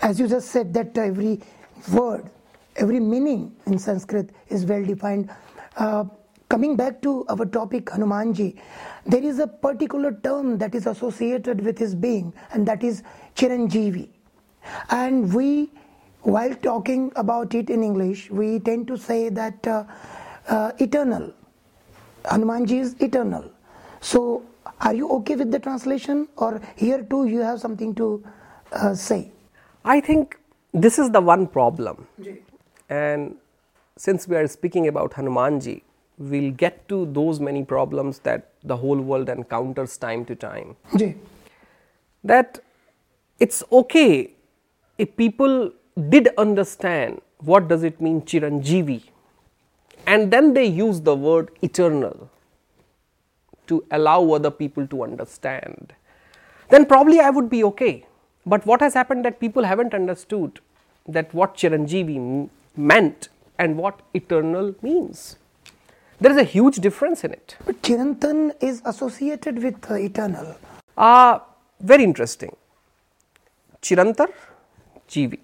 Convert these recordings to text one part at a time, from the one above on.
as you just said that every word, every meaning in Sanskrit is well defined. Uh, coming back to our topic Hanumanji, there is a particular term that is associated with his being, and that is Chiranjeevi. And we, while talking about it in English, we tend to say that uh, uh, eternal. Hanumanji is eternal. So, are you okay with the translation, or here too you have something to uh, say? I think this is the one problem. And since we are speaking about Hanumanji, we'll get to those many problems that the whole world encounters time to time. That it's okay if people did understand what does it mean Chiranjeevi and then they use the word eternal to allow other people to understand, then probably I would be okay. But what has happened that people haven't understood that what Chiranjeevi meant and what eternal means. There is a huge difference in it. But Chirantan is associated with uh, eternal. Ah, uh, very interesting. Chirantar, Jeevi.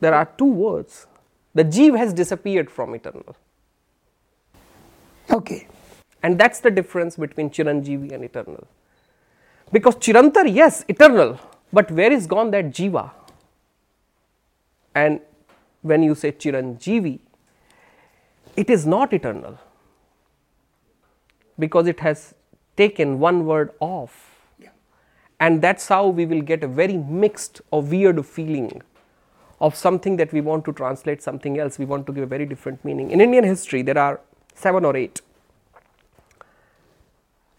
There are two words. The Jeev has disappeared from eternal. Okay. And that's the difference between Chiranjeevi and eternal. Because Chirantar, yes, eternal, but where is gone that Jiva? And when you say Chiranjeevi, it is not eternal because it has taken one word off. And that's how we will get a very mixed or weird feeling of something that we want to translate something else. We want to give a very different meaning. In Indian history, there are seven or eight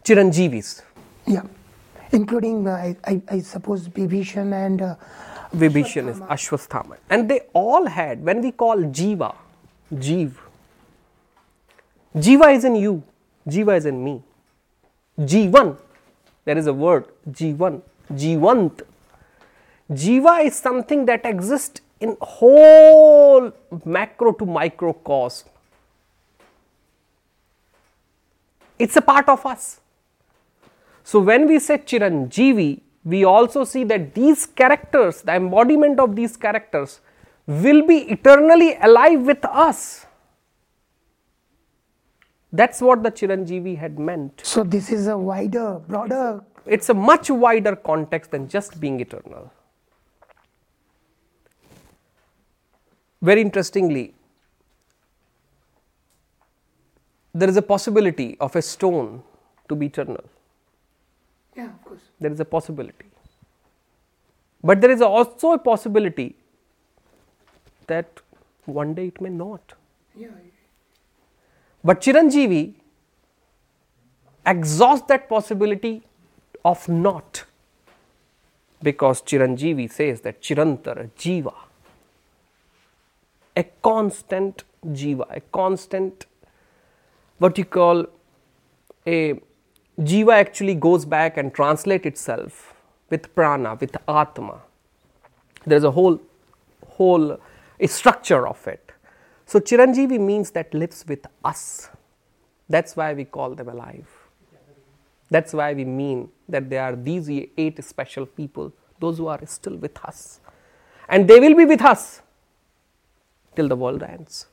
Chiranjeevis. Yeah, including, uh, I, I, I, suppose, Vibhishan and. Uh, Vibhishan is Ashwasthama. And they all had, when we call Jiva, Jeev, Jiva is in you, Jiva is in me. Jivan, there is a word, Jivan, Jivant. Jiva is something that exists in whole macro to microcosm. It's a part of us. So when we say Chiranjeevi, we also see that these characters, the embodiment of these characters, will be eternally alive with us. That's what the Chiranjeevi had meant. So, this is a wider, broader. It's a much wider context than just being eternal. Very interestingly, there is a possibility of a stone to be eternal. Yeah, of course. There is a possibility. But there is also a possibility that one day it may not. Yeah. But Chiranjeevi exhausts that possibility of not because Chiranjeevi says that Chirantara, Jiva, a constant Jiva, a constant what you call a Jiva actually goes back and translate itself with prana, with atma. There is a whole, whole a structure of it. So Chiranjeevi means that lives with us. That's why we call them alive. That's why we mean that they are these eight special people, those who are still with us. And they will be with us till the world ends.